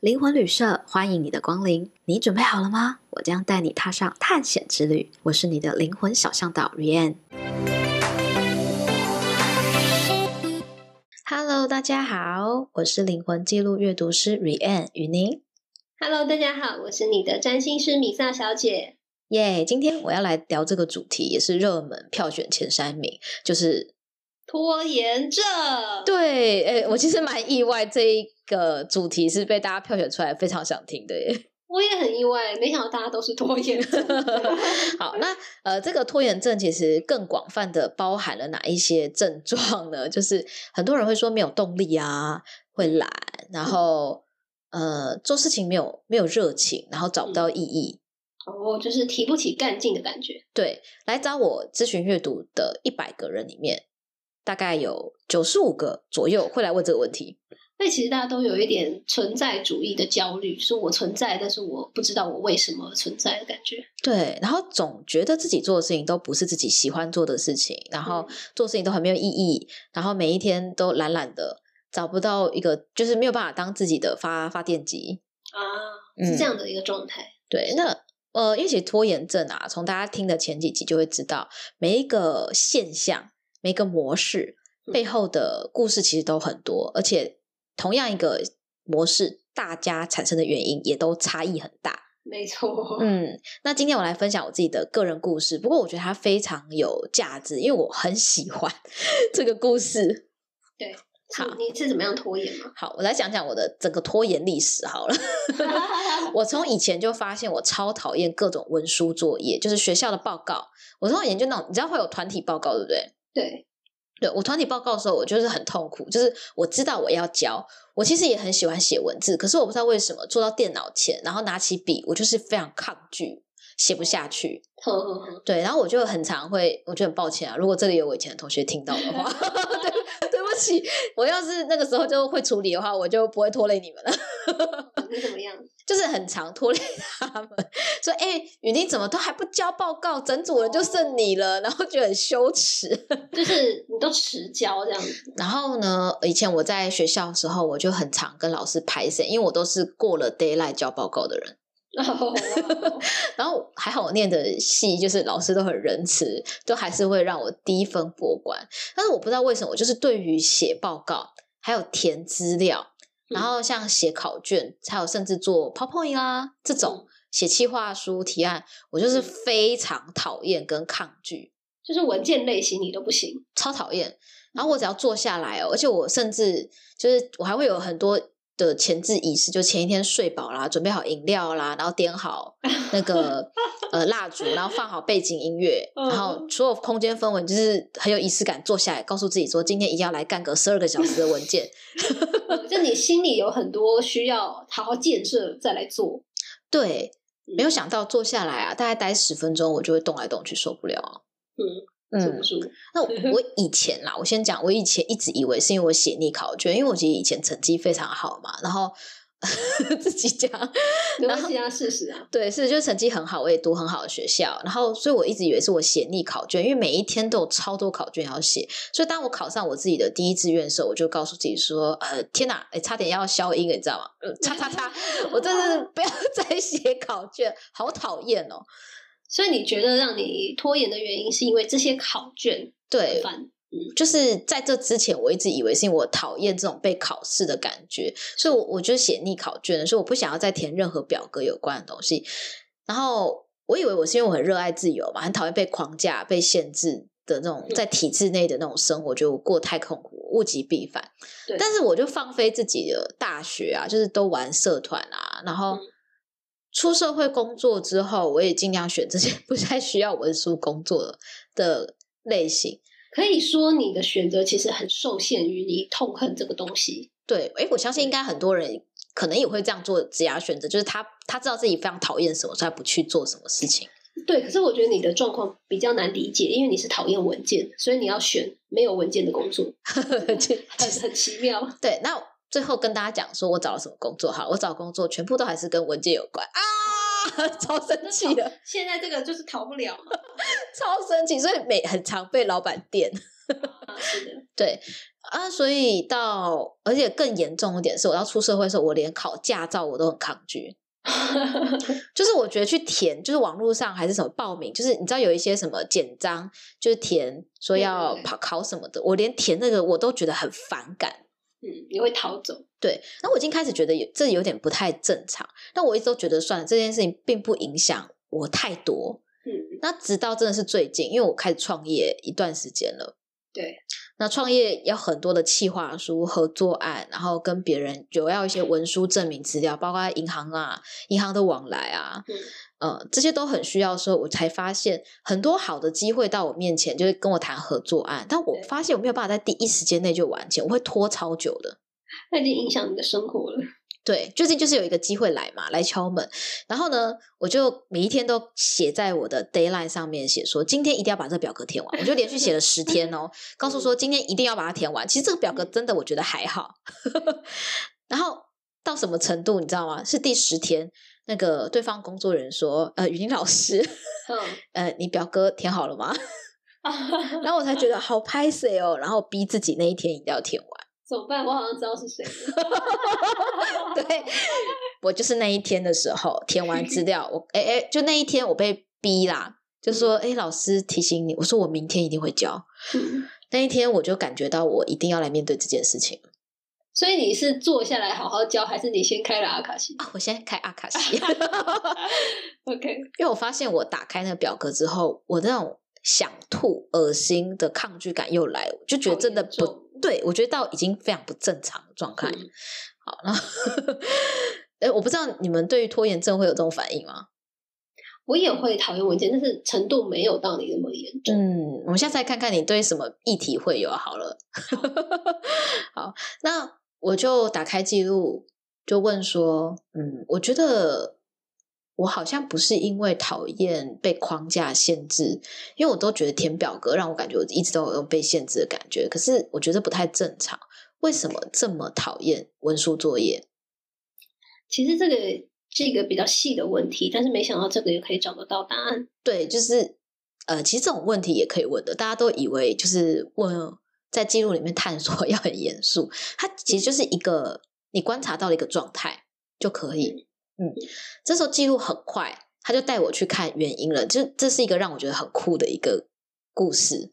灵魂旅社欢迎你的光临，你准备好了吗？我将带你踏上探险之旅。我是你的灵魂小向导 Rianne。Hello，大家好，我是灵魂记录阅读师 Rianne 与您。Hello，大家好，我是你的占星师米萨小姐。耶，yeah, 今天我要来聊这个主题，也是热门票选前三名，就是。拖延症，对，哎，我其实蛮意外，这一个主题是被大家票选出来，非常想听的耶。我也很意外，没想到大家都是拖延症。好，那呃，这个拖延症其实更广泛的包含了哪一些症状呢？就是很多人会说没有动力啊，会懒，然后、嗯、呃，做事情没有没有热情，然后找不到意义。哦，就是提不起干劲的感觉。对，来找我咨询阅读的一百个人里面。大概有九十五个左右会来问这个问题。那其实大家都有一点存在主义的焦虑，说我存在，但是我不知道我为什么存在的感觉。对，然后总觉得自己做的事情都不是自己喜欢做的事情，然后做事情都很没有意义，然后每一天都懒懒的，找不到一个就是没有办法当自己的发发电机啊，是这样的一个状态。嗯、对，那呃，因为其实拖延症啊，从大家听的前几集就会知道，每一个现象。每个模式背后的故事其实都很多，而且同样一个模式，大家产生的原因也都差异很大。没错，嗯，那今天我来分享我自己的个人故事，不过我觉得它非常有价值，因为我很喜欢 这个故事。对，好，你是怎么样拖延吗？好，我来讲讲我的整个拖延历史好了。我从以前就发现我超讨厌各种文书作业，就是学校的报告。我从以前就那种，你知道会有团体报告，对不对？对，对，我团体报告的时候，我就是很痛苦，就是我知道我要教，我其实也很喜欢写文字，可是我不知道为什么坐到电脑前，然后拿起笔，我就是非常抗拒，写不下去。呵呵呵对，然后我就很常会，我就很抱歉啊，如果这里有我以前的同学听到的话，对，对不起，我要是那个时候就会处理的话，我就不会拖累你们了。你怎么样？就是很常拖累他们，说：“哎、欸，雨宁怎么都还不交报告？整组人就剩你了，哦、然后觉得很羞耻，就是你都迟交这样子。”然后呢，以前我在学校的时候，我就很常跟老师拍谢，因为我都是过了 d a y l i g h t 交报告的人。哦、然后还好我念的戏，就是老师都很仁慈，都还是会让我低分过关。但是我不知道为什么，我就是对于写报告还有填资料。然后像写考卷，还有甚至做 PowerPoint 啊这种写企划书提案，我就是非常讨厌跟抗拒，就是文件类型你都不行，超讨厌。然后我只要坐下来哦，而且我甚至就是我还会有很多。的前置仪式，就前一天睡饱啦，准备好饮料啦，然后点好那个 呃蜡烛，然后放好背景音乐，然后所有空间氛围就是很有仪式感。坐下来，告诉自己说，今天一定要来干个十二个小时的文件。就你心里有很多需要好好建设，再来做。对，没有想到坐下来啊，大概待十分钟，我就会动来动去，受不了。嗯。嗯，那我 以前啦，我先讲，我以前一直以为是因为我写逆考卷，因为我其实以前成绩非常好嘛，然后 自己讲，然后其他事实啊，对，是就成绩很好，我也读很好的学校，然后所以我一直以为是我写逆考卷，因为每一天都有超多考卷要写，所以当我考上我自己的第一志愿的时候，我就告诉自己说，呃，天哪，哎，差点要消音了，你知道吗？呃，叉叉叉，我真是不要再写考卷，好讨厌哦。所以你觉得让你拖延的原因是因为这些考卷？对，嗯，就是在这之前，我一直以为是因为我讨厌这种被考试的感觉，所以我我就写逆考卷，所以我不想要再填任何表格有关的东西。然后我以为我是因为我很热爱自由嘛，很讨厌被框架、被限制的那种在体制内的那种生活，就过太痛苦，物极必反。但是我就放飞自己的大学啊，就是都玩社团啊，然后。嗯出社会工作之后，我也尽量选这些 不太需要文书工作的类型。可以说，你的选择其实很受限于你痛恨这个东西。对，诶，我相信应该很多人可能也会这样做职业选择，就是他他知道自己非常讨厌什么，所以他不去做什么事情。对，可是我觉得你的状况比较难理解，因为你是讨厌文件，所以你要选没有文件的工作，很很奇妙。对，那。最后跟大家讲说，我找了什么工作？哈，我找工作全部都还是跟文件有关啊，超生气的。现在这个就是逃不了，超生气，所以每很常被老板电。是的，对啊，所以到而且更严重一点是，我要出社会的时候，我连考驾照我都很抗拒。就是我觉得去填，就是网络上还是什么报名，就是你知道有一些什么简章，就是填说要跑考什么的，我连填那个我都觉得很反感。嗯，你会逃走。对，那我已经开始觉得有这有点不太正常，但我一直都觉得算了，这件事情并不影响我太多。嗯，那直到真的是最近，因为我开始创业一段时间了。对，那创业要很多的企划书、合作案，然后跟别人有要一些文书证明资料，包括银行啊、银行的往来啊，嗯，呃，这些都很需要的时候，我才发现很多好的机会到我面前，就是跟我谈合作案，但我发现我没有办法在第一时间内就完成，我会拖超久的，那已经影响你的生活了。对，最近就是有一个机会来嘛，来敲门，然后呢，我就每一天都写在我的 Dayline 上面，写说今天一定要把这个表格填完，我就连续写了十天哦，告诉说今天一定要把它填完。其实这个表格真的我觉得还好，然后到什么程度你知道吗？是第十天，那个对方工作人员说：“呃，雨林老师，嗯，呃，你表哥填好了吗？” 然后我才觉得好拍谢哦，然后逼自己那一天一定要填完。怎么办？我好像知道是谁。对，我就是那一天的时候填完资料，我哎哎，就那一天我被逼啦，就说哎，老师提醒你，我说我明天一定会交。嗯、那一天我就感觉到我一定要来面对这件事情。所以你是坐下来好好教，还是你先开了阿卡西？啊，我先开阿卡西。OK，因为我发现我打开那个表格之后，我那种想吐、恶心的抗拒感又来，就觉得真的不。对，我觉得到已经非常不正常的状态。嗯、好，那哎，我不知道你们对于拖延症会有这种反应吗？我也会讨厌文件，但是程度没有到你那么严重。嗯，我们下次再看看你对什么议题会有好了。好，那我就打开记录，就问说，嗯，我觉得。我好像不是因为讨厌被框架限制，因为我都觉得填表格让我感觉我一直都有被限制的感觉。可是我觉得不太正常，为什么这么讨厌文书作业？其实这个是一个比较细的问题，但是没想到这个也可以找得到答案。对，就是呃，其实这种问题也可以问的。大家都以为就是问在记录里面探索 要很严肃，它其实就是一个你观察到的一个状态就可以。嗯，这时候记录很快，他就带我去看原因了。就这是一个让我觉得很酷的一个故事。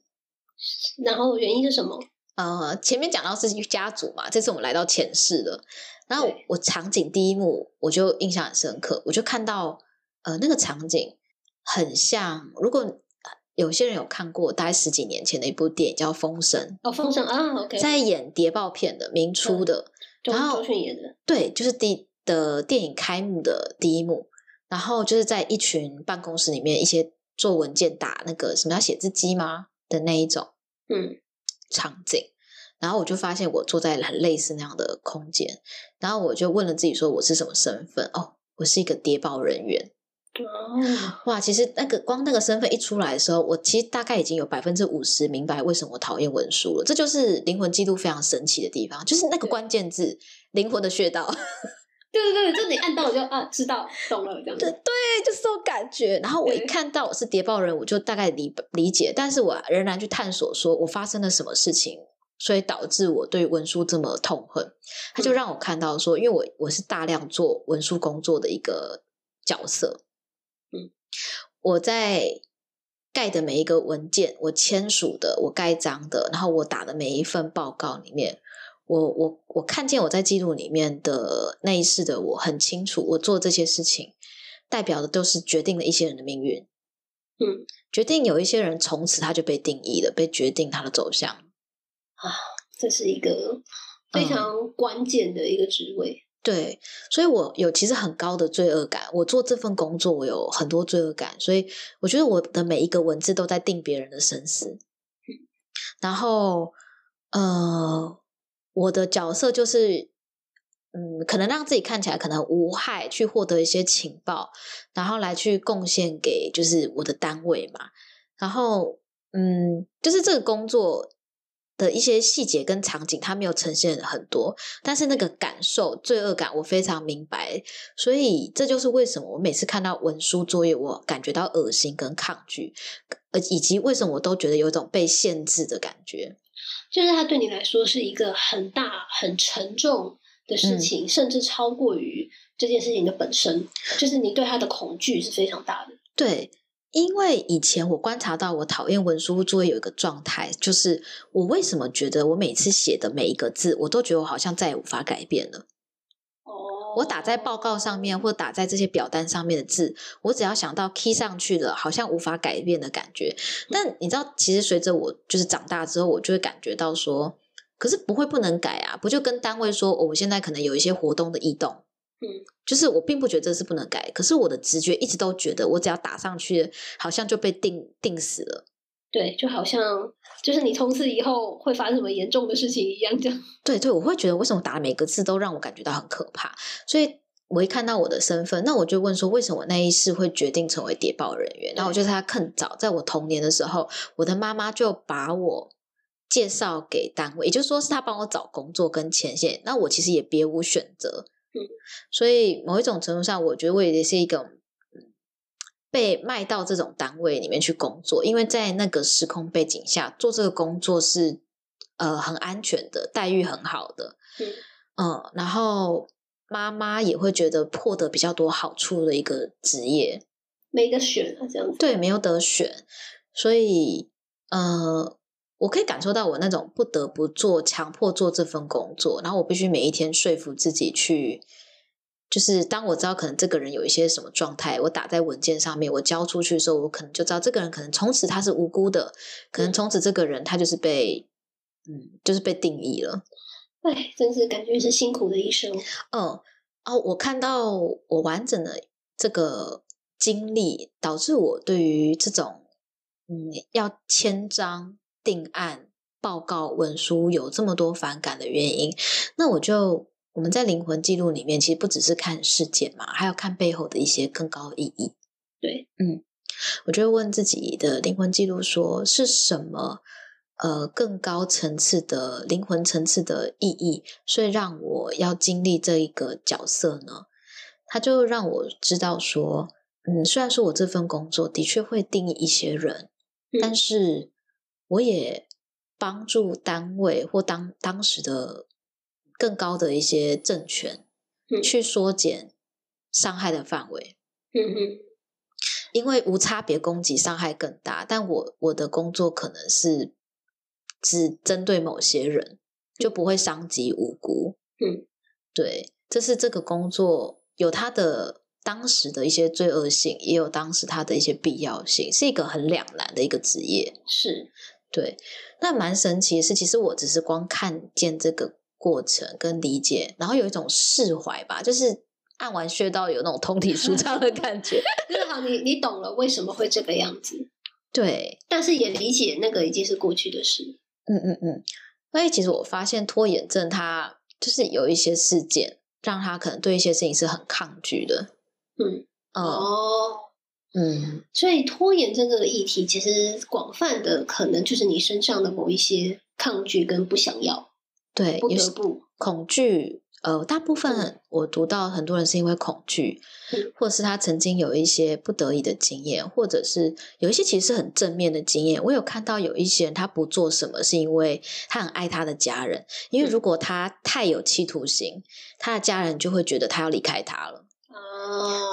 然后原因是什么？呃，前面讲到是家族嘛，这次我们来到前世了。然后我场景第一幕我就印象很深刻，我就看到呃那个场景很像，如果有些人有看过，大概十几年前的一部电影叫《风声》哦，《风声》啊，OK，在演谍报片的，明初的，嗯、然后演的，对，就是第。的电影开幕的第一幕，然后就是在一群办公室里面，一些做文件打那个什么要写字机吗的那一种，嗯，场景。然后我就发现我坐在很类似那样的空间，然后我就问了自己说我是什么身份？哦，我是一个谍报人员。哦，哇，其实那个光那个身份一出来的时候，我其实大概已经有百分之五十明白为什么我讨厌文书了。这就是灵魂记录非常神奇的地方，就是那个关键字“灵魂的穴道”。对对对，就你按到我就啊，知道懂了这样子。对对，就是这种感觉。然后我一看到我是谍报人，我就大概理理解，但是我仍然去探索，说我发生了什么事情，所以导致我对文书这么痛恨。他就让我看到说，因为我我是大量做文书工作的一个角色，嗯，我在盖的每一个文件，我签署的，我盖章的，然后我打的每一份报告里面。我我我看见我在记录里面的那一世的我很清楚，我做这些事情代表的都是决定了一些人的命运，嗯，决定有一些人从此他就被定义了，被决定他的走向。啊，这是一个非常关键的一个职位，嗯，对，所以我有其实很高的罪恶感，我做这份工作我有很多罪恶感，所以我觉得我的每一个文字都在定别人的生死，嗯，然后呃。我的角色就是，嗯，可能让自己看起来可能无害，去获得一些情报，然后来去贡献给就是我的单位嘛。然后，嗯，就是这个工作的一些细节跟场景，它没有呈现很多，但是那个感受罪恶感，我非常明白。所以这就是为什么我每次看到文书作业，我感觉到恶心跟抗拒，呃，以及为什么我都觉得有一种被限制的感觉。就是它对你来说是一个很大、很沉重的事情，嗯、甚至超过于这件事情的本身。就是你对它的恐惧是非常大的。对。因为以前我观察到，我讨厌文书作业有一个状态，就是我为什么觉得我每次写的每一个字，我都觉得我好像再也无法改变了。哦，我打在报告上面或打在这些表单上面的字，我只要想到 key 上去了，好像无法改变的感觉。但你知道，其实随着我就是长大之后，我就会感觉到说，可是不会不能改啊，不就跟单位说，哦，我现在可能有一些活动的异动。嗯，就是我并不觉得这是不能改，可是我的直觉一直都觉得，我只要打上去，好像就被定定死了。对，就好像就是你从此以后会发生什么严重的事情一样，这样。对对，我会觉得为什么打每个字都让我感觉到很可怕？所以我一看到我的身份，那我就问说，为什么那一世会决定成为谍报人员？然后我就在他更早，在我童年的时候，我的妈妈就把我介绍给单位，也就是说是他帮我找工作跟前线，那我其实也别无选择。所以某一种程度上，我觉得我也是一个被卖到这种单位里面去工作，因为在那个时空背景下做这个工作是呃很安全的，待遇很好的，嗯，嗯，然后妈妈也会觉得获得比较多好处的一个职业，没得选啊，这样子。对，没有得选，所以呃。我可以感受到我那种不得不做、强迫做这份工作，然后我必须每一天说服自己去，就是当我知道可能这个人有一些什么状态，我打在文件上面，我交出去的时候，我可能就知道这个人可能从此他是无辜的，可能从此这个人他就是被，嗯，就是被定义了。哎，真是感觉是辛苦的一生。嗯，哦，我看到我完整的这个经历，导致我对于这种，嗯，要签章。定案报告文书有这么多反感的原因，那我就我们在灵魂记录里面，其实不只是看事件嘛，还要看背后的一些更高的意义。对，嗯，我就会问自己的灵魂记录说，是什么？呃，更高层次的灵魂层次的意义，所以让我要经历这一个角色呢？他就让我知道说，嗯，虽然说我这份工作的确会定义一些人，嗯、但是。我也帮助单位或当当时的更高的一些政权，去缩减伤害的范围。嗯哼，因为无差别攻击伤害更大，但我我的工作可能是只针对某些人，就不会伤及无辜。嗯，对，这是这个工作有它的当时的一些罪恶性，也有当时它的一些必要性，是一个很两难的一个职业。是。对，那蛮神奇的是，其实我只是光看见这个过程跟理解，然后有一种释怀吧，就是按完穴道有那种通体舒畅的感觉。就是好，你你懂了为什么会这个样子？对，但是也理解那个已经是过去的事。嗯嗯嗯。所以其实我发现拖延症，它就是有一些事件让他可能对一些事情是很抗拒的。嗯，嗯哦。嗯，所以拖延症这个议题，其实广泛的可能就是你身上的某一些抗拒跟不想要，对，不得不恐惧。呃，大部分我读到很多人是因为恐惧，嗯，或者是他曾经有一些不得已的经验，或者是有一些其实是很正面的经验。我有看到有一些人他不做什么，是因为他很爱他的家人，因为如果他太有企图心，他的家人就会觉得他要离开他了。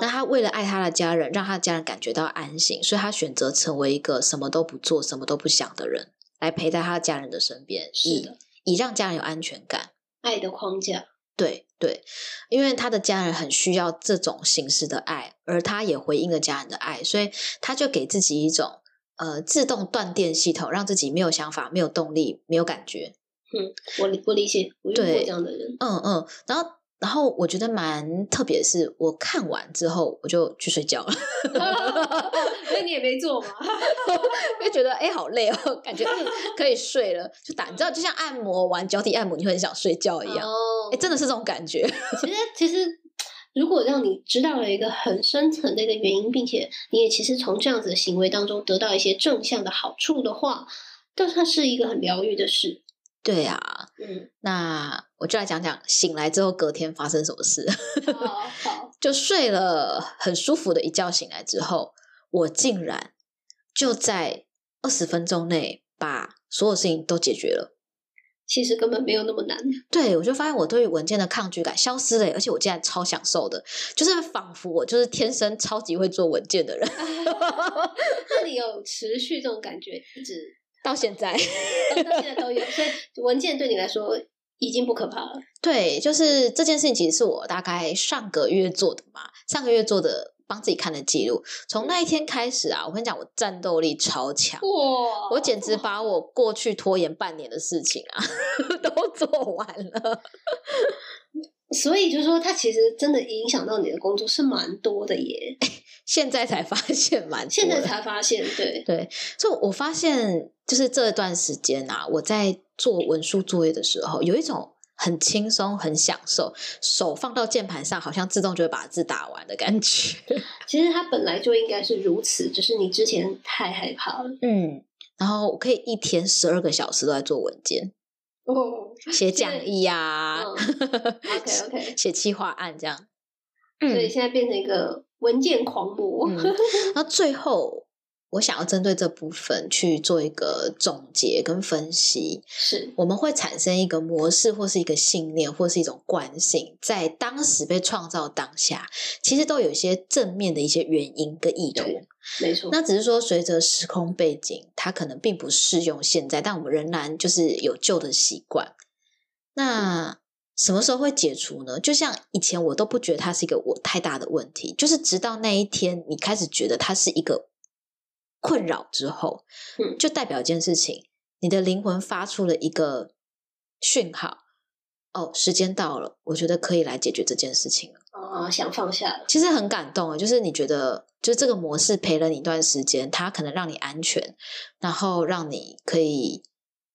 那他为了爱他的家人，让他的家人感觉到安心，所以他选择成为一个什么都不做、什么都不想的人，来陪在他的家人的身边，是的，以让家人有安全感。爱的框架，对对，因为他的家人很需要这种形式的爱，而他也回应了家人的爱，所以他就给自己一种呃自动断电系统，让自己没有想法、没有动力、没有感觉。嗯，我理我理解，我遇过这样的人。嗯嗯，然后。然后我觉得蛮特别的是，我看完之后我就去睡觉了。所以你也没做吗？因为觉得哎，好累哦，感觉可以睡了，就打。你知道，就像按摩完脚底按摩，你会很想睡觉一样。哦，哎，真的是这种感觉。其实，其实如果让你知道了一个很深层的一个原因，并且你也其实从这样子的行为当中得到一些正向的好处的话，但它是一个很疗愈的事。对啊，嗯，那我就来讲讲醒来之后隔天发生什么事。好，好，就睡了很舒服的一觉，醒来之后，我竟然就在二十分钟内把所有事情都解决了。其实根本没有那么难。对，我就发现我对于文件的抗拒感消失了，而且我竟然超享受的，就是仿佛我就是天生超级会做文件的人。那你有持续这种感觉一直？到现在，到现在都有，所以文件对你来说已经不可怕了。对，就是这件事情，其实是我大概上个月做的嘛，上个月做的帮自己看的记录。从那一天开始啊，我跟你讲，我战斗力超强，哇！我简直把我过去拖延半年的事情啊，都做完了。所以就是说，它其实真的影响到你的工作是蛮多的耶。现在才发现蛮多，现在才发现，对对，所以我发现就是这段时间啊，我在做文书作业的时候，有一种很轻松、很享受，手放到键盘上，好像自动就会把字打完的感觉。其实它本来就应该是如此，只是你之前太害怕了。嗯，然后我可以一天十二个小时都在做文件，哦，写讲义啊、嗯、，OK OK，写企划案这样。所以现在变成一个文件狂魔。嗯，那最后我想要针对这部分去做一个总结跟分析。是，我们会产生一个模式，或是一个信念，或是一种惯性，在当时被创造当下，其实都有一些正面的一些原因跟意图。没错。那只是说，随着时空背景，它可能并不适用现在，但我们仍然就是有旧的习惯。那。嗯什么时候会解除呢？就像以前我都不觉得它是一个我太大的问题，就是直到那一天你开始觉得它是一个困扰之后，嗯，就代表一件事情，你的灵魂发出了一个讯号，哦，时间到了，我觉得可以来解决这件事情了。哦，想放下了，其实很感动啊，就是你觉得，就是这个模式陪了你一段时间，它可能让你安全，然后让你可以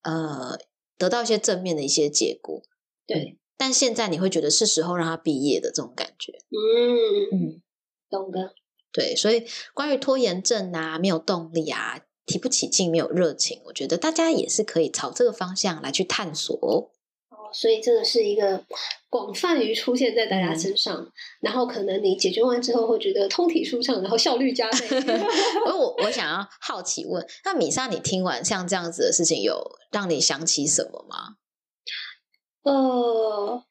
呃得到一些正面的一些结果，对。但现在你会觉得是时候让他毕业的这种感觉，嗯嗯，懂的。对，所以关于拖延症啊，没有动力啊，提不起劲，没有热情，我觉得大家也是可以朝这个方向来去探索哦。哦，所以这个是一个广泛于出现在大家身上，嗯、然后可能你解决完之后会觉得通体舒畅，然后效率加倍。而我我想要好奇问，那米莎，你听完像这样子的事情，有让你想起什么吗？呃，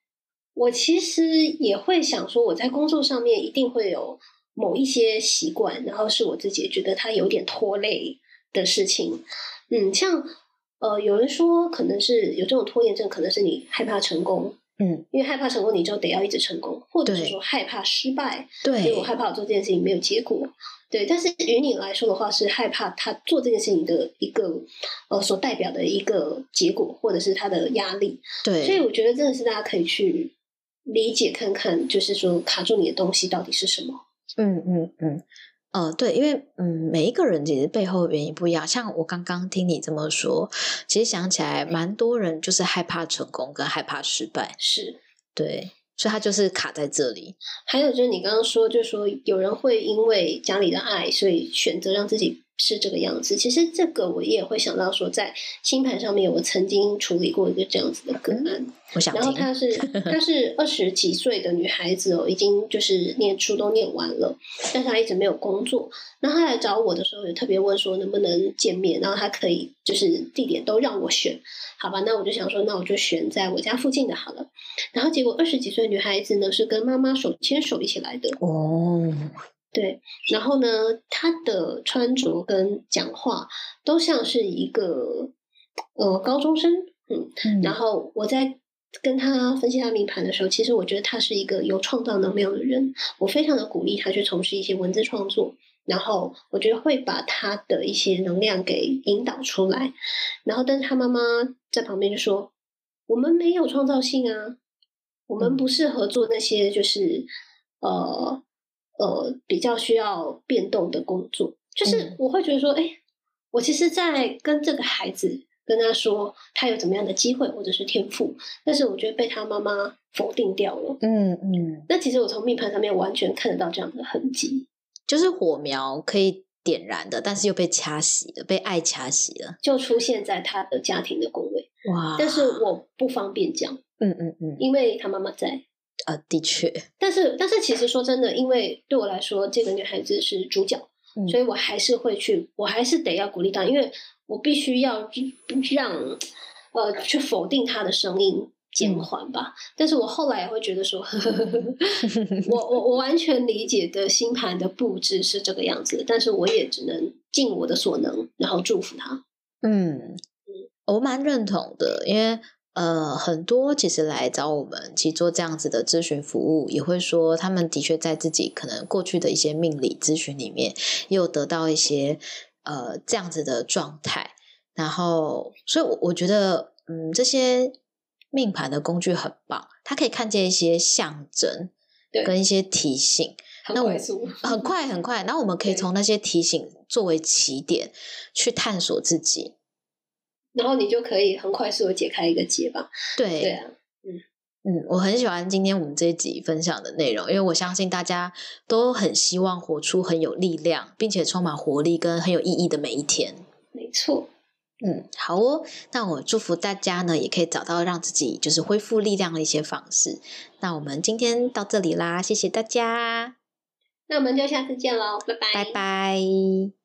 我其实也会想说，我在工作上面一定会有某一些习惯，然后是我自己觉得它有点拖累的事情。嗯，像呃，有人说可能是有这种拖延症，可能是你害怕成功，嗯，因为害怕成功，你就得要一直成功，或者是说害怕失败，对，所以我害怕我做这件事情没有结果。对，但是于你来说的话，是害怕他做这件事情的一个呃所代表的一个结果，或者是他的压力。对，所以我觉得真的是大家可以去理解看看，就是说卡住你的东西到底是什么。嗯嗯嗯，呃，对，因为嗯，每一个人其实背后的原因不一样。像我刚刚听你这么说，其实想起来，蛮多人就是害怕成功跟害怕失败。是，对。所以他就是卡在这里。还有就是你刚刚说，就是说有人会因为家里的爱，所以选择让自己。是这个样子，其实这个我也会想到说，在星盘上面，我曾经处理过一个这样子的个案。嗯、我想，然后她是 她是二十几岁的女孩子哦，已经就是念书都念完了，但是她一直没有工作。那她来找我的时候，也特别问说能不能见面，然后她可以就是地点都让我选，好吧？那我就想说，那我就选在我家附近的好了。然后结果二十几岁的女孩子呢，是跟妈妈手牵手一起来的哦。对，然后呢，他的穿着跟讲话都像是一个呃高中生，嗯，嗯，然后我在跟他分析他命盘的时候，其实我觉得他是一个有创造能量的人，我非常的鼓励他去从事一些文字创作，然后我觉得会把他的一些能量给引导出来，然后但是他妈妈在旁边就说：“我们没有创造性啊，我们不适合做那些就是呃。”呃，比较需要变动的工作，就是我会觉得说，哎、嗯，我其实，在跟这个孩子跟他说，他有怎么样的机会或者是天赋，但是我觉得被他妈妈否定掉了。嗯嗯，那其实我从命盘上面完全看得到这样的痕迹，就是火苗可以点燃的，但是又被掐熄了，被爱掐熄了，就出现在他的家庭的宫位。哇！但是我不方便讲，嗯嗯嗯，因为他妈妈在。呃，的确，但是但是其实说真的，因为对我来说，这个女孩子是主角，嗯、所以我还是会去，我还是得要鼓励她，因为我必须要让呃去否定她的声音减缓吧。嗯、但是我后来也会觉得说，呵呵呵我我我完全理解的星盘的布置是这个样子，但是我也只能尽我的所能，然后祝福她。嗯，我蛮认同的，因为。呃，很多其实来找我们，去做这样子的咨询服务，也会说他们的确在自己可能过去的一些命理咨询里面，也有得到一些呃这样子的状态。然后，所以我，我我觉得，嗯，这些命盘的工具很棒，它可以看见一些象征，跟一些提醒。那我很快很快，然后我们可以从那些提醒作为起点，去探索自己。然后你就可以很快速的解开一个结吧。对对啊，嗯嗯，我很喜欢今天我们这一集分享的内容，因为我相信大家都很希望活出很有力量，并且充满活力跟很有意义的每一天。没错，嗯，好哦，那我祝福大家呢，也可以找到让自己就是恢复力量的一些方式。那我们今天到这里啦，谢谢大家，那我们就下次见喽，拜拜，拜拜。